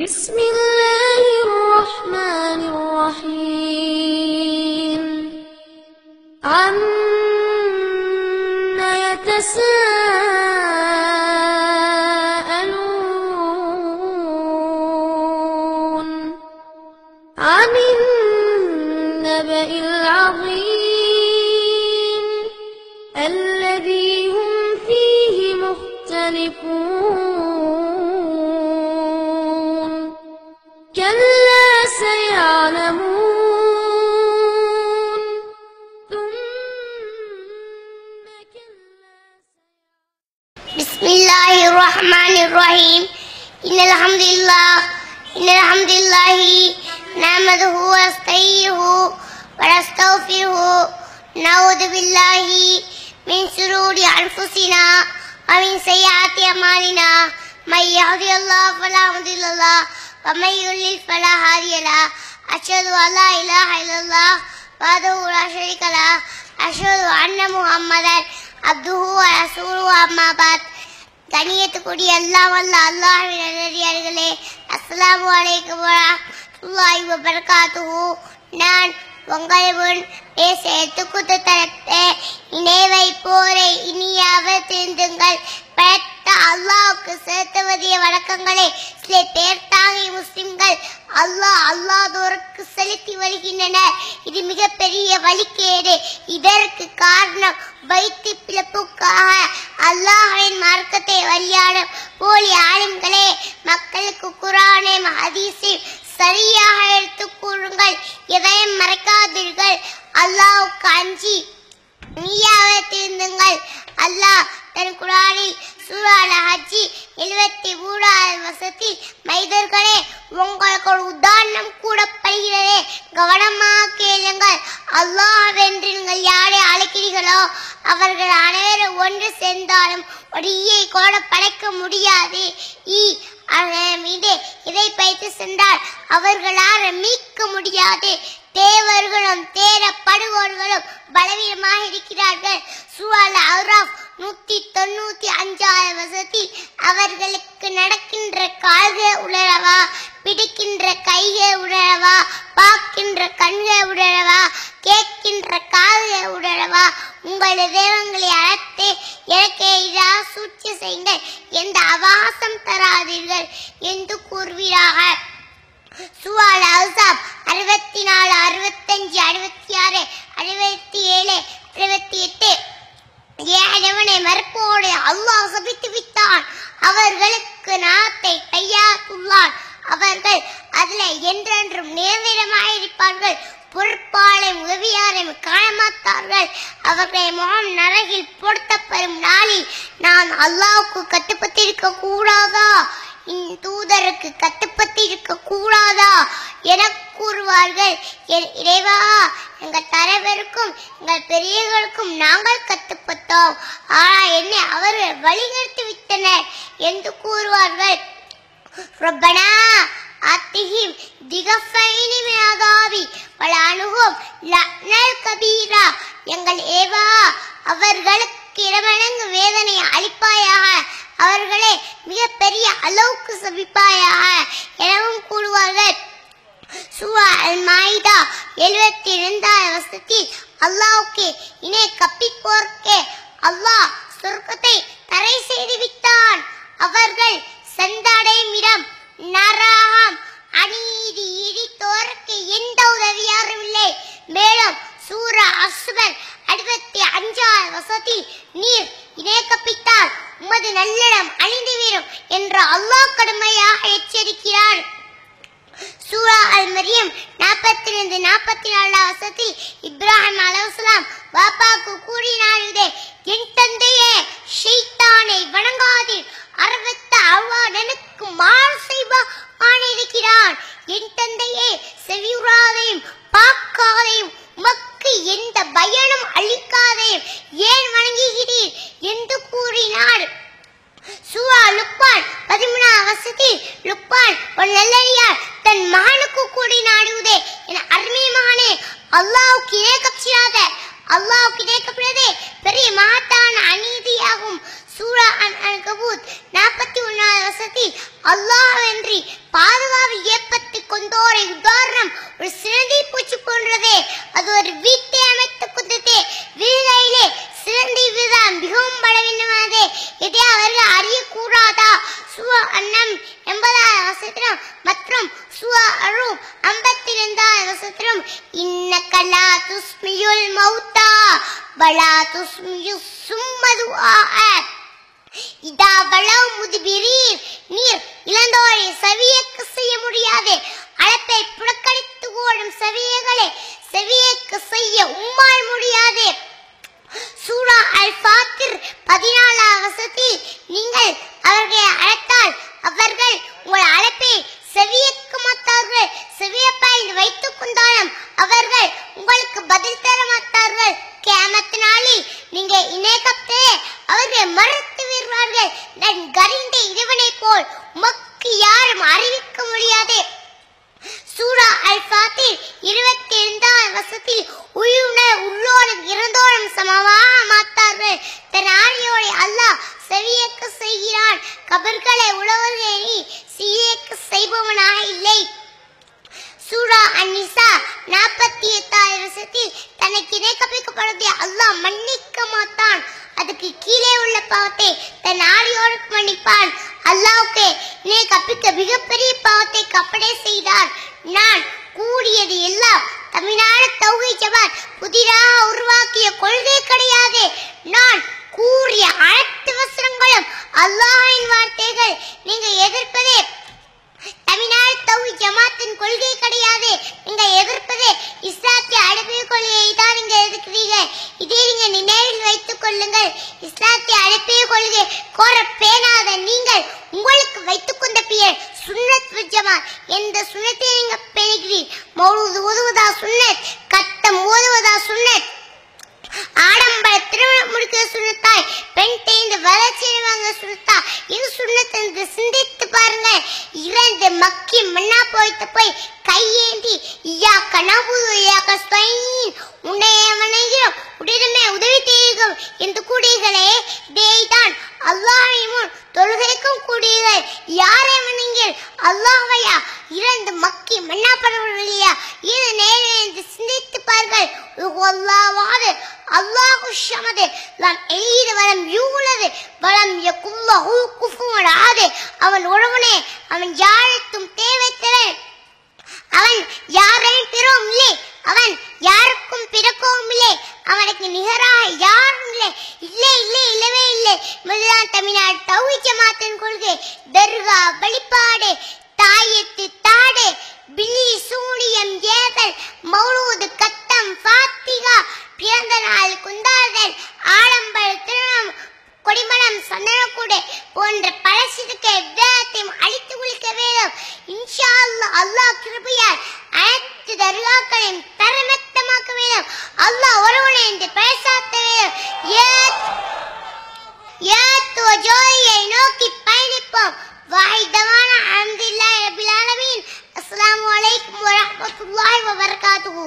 بسم الله الرحيم. إن الحمد لله إن الحمد لله نحمده ونستعينه ونستغفره. نعوذ بالله من شرور أنفسنا ومن سيئات أعمالنا. من يهدي الله فلا مضل له ومن يضلل فلا هادي له. أشهد أن لا إله إلا الله وحده لا شريك له. أشهد أن محمدا عبده ورسوله أما بعد. கணியத்துக்குடி எல்லாம் வல்ல அல்லாஹ்வின் நல்லடியார்களே அஸ்ஸலாமு அலைக்கும் வரஹ்மத்துல்லாஹி வபரகாத்துஹு. நான் உங்களுடன் முன் பேச எடுத்துக்குத்த தரத்தை போரை இனியாவது திருந்துங்கள் படைத்த அல்லாவுக்கு செலுத்துவதிய வணக்கங்களை சில பேர் தாங்கி முஸ்லிம்கள் அல்லாஹ் அல்லாதோருக்கு செலுத்தி வருகின்றனர் இது மிகப்பெரிய வழிகேடு. இதற்கு காரணம் வைத்து பிளப்புக்காக அல்லாஹின் மார்க்கத்தை வழியாடும் போலி ஆளுங்களே மக்களுக்கு குரானை ஹதீஸில் சரியாக எடுத்துக் கூறுங்கள். எதையும் மறைக்காதீர்கள். அல்லாஹ்வுக்கு அஞ்சி நீயாவே திருந்துங்கள். அல்லாஹ் தன் குரானில் சூறான எழுபத்தி மூணாவது வசத்தில் மைதர்களே உங்களுக்கு ஒரு உதாரணம் கூறப்படுகிறதே கவனமாக கேளுங்கள். அல்லாஹ் என்று நீங்கள் யாரை அழைக்கிறீர்களோ அவர்கள் அனைவரும் ஒன்று சேர்ந்தாலும் ஒடியை கூட படைக்க முடியாது. ஈ மீது இதை பைத்து சென்றால் அவர்களால் மீட்க முடியாது. தேவர்களும் தேரப்படுவோர்களும் பலவீனமாக இருக்கிறார்கள். சுவால அவுராப் நூற்றி தொண்ணூற்றி அஞ்சாவது வருஷத்தில் அவர்களுக்கு நடக்கின்ற கால்கள் உணரவா பிடிக்கின்ற கைகள் உணரவா பார்க்கின்ற கண்கள் உணரவா கேட்கின்ற கால்கள் உணரவா உங்களது தேவங்களை அழைத்து எனக்கு எதிராக சூழ்ச்சி செய்யுங்கள். எந்த அவாசம் தராதீர்கள் என்று கூறுவீராக. சுவால் அவுசாப் அறுபத்தி நாலு அறுபத்தஞ்சு அறுபத்தி ஆறு அறுபத்தி ஏழு அறுபத்தி எட்டு ஏழவனை மறுப்போடு அல்லாஹ் சபித்து விட்டான். அவர்களுக்கு நாத்தை கையாக்குள்ளான் அவர்கள் அதுல என்றென்றும் நேர்விடமாயிருப்பார்கள் பொறுப்பாளையும் உதவியாரையும் காணமாத்தார்கள் அவர்களை மாம் நரகில் பொருத்தப்படும் நாளில் நான் அல்லாவுக்கு கட்டுப்பட்டிருக்க கூடாதா? இன் தூதருக்கு கட்டுப்பட்டிருக்க கூடாதா? என கூறுவார்கள். என் இறைவா எங்கள் தலைவருக்கும் எங்கள் பெரியவர்களுக்கும் நாங்கள் கற்றுப்பட்டோம் ஆனால் என்னை அவர்கள் வழிநடத்தி விட்டனர் என்று கூறுவார்கள். ரப்பனா அத்திஹிம் திகஃபைனி மினாதாவி பல அணுகும் லக்னல் கபீரா எங்கள் ஏவா அவர்களுக்கு இரவணங்கு வேதனை அளிப்பாயாக அவர்களை மிகப்பெரிய அளவுக்கு சபிப்பாயாக எழுபத்தி இரண்டாவது வருஷத்தில் அல்லாவுக்கு இணை கப்பிப்போர்க்கே அல்லாஹ் சொர்க்கத்தை தரை செய்து விட்டான் அவர்கள் சென்றடையும் இடம் நரகம் அநீதி இடித்தோருக்கு எந்த உதவியாரும் இல்லை. மேலும் சூரா அசுபர் அறுபத்தி அஞ்சாவது வருஷத்தில் நீர் இணைக்கப்பித்தால் உமது நல்லிடம் அழிந்து வீரும் என்று அல்லாஹ் கடுமையாக எச்சரிக்கிறார். சூரா அல் மரியம் நாற்பத்தி ரெண்டு நாற்பத்தி நாலாம் வசத்தில் இப்ராஹிம் அலைஹிஸ்ஸலாம் பாப்பாக்கு கூறினார் இதே என் தந்தையே ஷைத்தானை வணங்காதீர் அறுபத்த அவ்வாடனுக்கு மாறு செய்வான் இருக்கிறான் என் தந்தையே செவியுறாதையும் பார்க்காதையும் உமக்கு எந்த பயனும் அளிக்காதையும் ஏன் வணங்குகிறீர்? என்று கூறினார் சுவா லுக்பான் பதிமூணா அவசதி லுக்பான் ஒரு நல்லறியார் தன் மகனுக்கு கூடி நாடுவதே என அருமை மகனே அல்லாவுக்கு இதே கப்சியாத அல்லாவுக்கு இதே கப்பிடாதே பெரிய மகத்தான அநீதியாகும். சூரா அன் அன் கபூத் நாற்பத்தி ஒன்றாவது வசதி. அல்லாஹ்ன்றி பாதுகாப்பு ஏற்பத்து கொண்டோரை உதாரணம். ஒரு சிறந்தி பூச்சி போன்றதே. அது ஒரு வீட்டு இதை அவர்கள் அறியக்கூடாதா சுவ அன்னம் எண்பதாயிரம் வசத்திரம் மற்றும் சுவ அழும் ஐம்பத்தி ரெண்டாவது வசத்திரம் இன்ன கலா துஸ்மியுல் மௌத்தா பலா துஸ்மியு சும்மது இதா வளவு முதுபிரீர் நீர் இழந்தோரை சவியக்கு செய்ய முடியாது. அளப்பை புறக்கணித்து ஓடும் செவியகளை செவியக்கு செய்ய உம்மால் முடியாது. நீங்க அவர்கள் மறுத்து விடுவார்கள். நான் கரிந்த இறைவனை போல் உமக்கு யாரும் அறிவிக்க முடியாது. சூரா அல் ஃபாத்தில் இருபத்தி ஐந்தாம் வசத்தில் உயிருடன் உள்ளோரும் இறந்தோரும் சமமாக மாத்தார்கள். தன் ஆணியோரை அல்லாஹ் செவியக்க செய்கிறான். கபர்களை உழவர்களை சீயக்க செய்பவனாக இல்லை. சூரா அந்நிசா நாற்பத்தி எட்டாவது வருஷத்தில் தனக்கு இணைக்கப்படுவதை அல்லாஹ் மன்னிக்க மாட்டான். அதுக்கு கீழே உள்ள பாவத்தை தன் ஆடியோடு மன்னிப்பான். அல்லாவுக்கு இணை கப்பிக்க மிகப்பெரிய பாவத்தை கப்படை செய்தார். நான் கூடியது எல்லாம் தமிழ்நாடு தௌகை ஜமாத் புதிதாக உருவாக்கிய கொள்கை கிடையாது. நான் கூறிய அனைத்து வசனங்களும் அல்லாஹின் வார்த்தைகள். நீங்க எதிர்ப்பதே தமிழ்நாடு தௌஹி ஜமாத்தின் கொள்கை கிடையாது. நீங்க எதிர்ப்பது இஸ்லாத்திய அழைப்பிய கொள்கையை தான் நீங்க எதிர்க்கிறீங்க இதை நீங்க நினைவில் வைத்துக் கொள்ளுங்கள். இஸ்லாத்திய அழைப்பிய கொள்கை கோர பேணாத நீங்கள் உங்களுக்கு வைத்துக் கொண்ட பெயர் சுன்னத் வல் எந்த சுண்ணத்தை நீங்க பெறுகிறீர் மௌலூது ஓதுவதா சுன்னத்? கட்டம் ஓதுவதா சுன்னத்? ஆடம்பர திருமணம் முடிக்கிற சுண்ணத்தாய் பெண் தேய்ந்து வாங்க சுண்ணத்தா இது சுண்ணத்தை சிந்தித்து பாருங்க இரண்டு மக்கி மண்ணா போய்த்து போய் கையேந்தி ஐயா கனவு ஐயா கஸ்தைன் உன்னைய வணங்கிறோம் உடனே உதவி செய்கிறோம் என்று கூடியர்களே இதேதான் அல்லாஹ்வின் தொழுகைக்கும் கூடியர்கள் யாரை வணங்கில் அல்லாஹையா இரண்டு மக்கி மண்ணா பரவலையா இது நேரே என்று சிந்தித்துப்பார்கள் பாருங்கள். அல்லாவாது. அல்லாஹு ஷமது லம் எளிது வலம் யூலது வரம் யகுல்லஹு குஃபுவன் ஆது. அவன் ஒருவனே அவன் யாருக்கும் தேவைத்திறன் அவன் யாரையும் பிறவும் இல்லை அவன் யாருக்கும் பிறக்கவும் இல்லை அவனுக்கு நிகராக யாரும் இல்லை. இல்லை இல்லை இல்லவே இல்லை. முதலாம் தமிழ்நாடு தௌஹி ஜமாத்தின் கொள்கை தர்கா வழிபாடு தாயத்து தாடு பில்லி சூனியம் ஏதல் மௌலூது கத்தம் ஃபாத்திகா பிறந்த நாள் குந்தாதல் ஆடம்பர திருமணம் கொடிமணம் சந்தனக்கூடு போன்ற பல சிறுக்கை எவ்விதத்தையும் அழித்து ஒழிக்க இன்ஷா அல்லாஹ் அல்லாஹ் கிருபையால் அனைத்து தர்காக்களையும் தரமத்தமாக்க வேண்டும். அல்லாஹ் ஒருவனை என்று பேசாத்த வேண்டும். ஏத் ஜோதியை நோக்கி பயணிப்போம். வாய்தமான அல்ஹம்துலில்லாஹி ரபில் ஆலமீன். அஸ்ஸலாமு அலைக்கும் வரஹ்மத்துல்லாஹி வபரகாத்துஹு.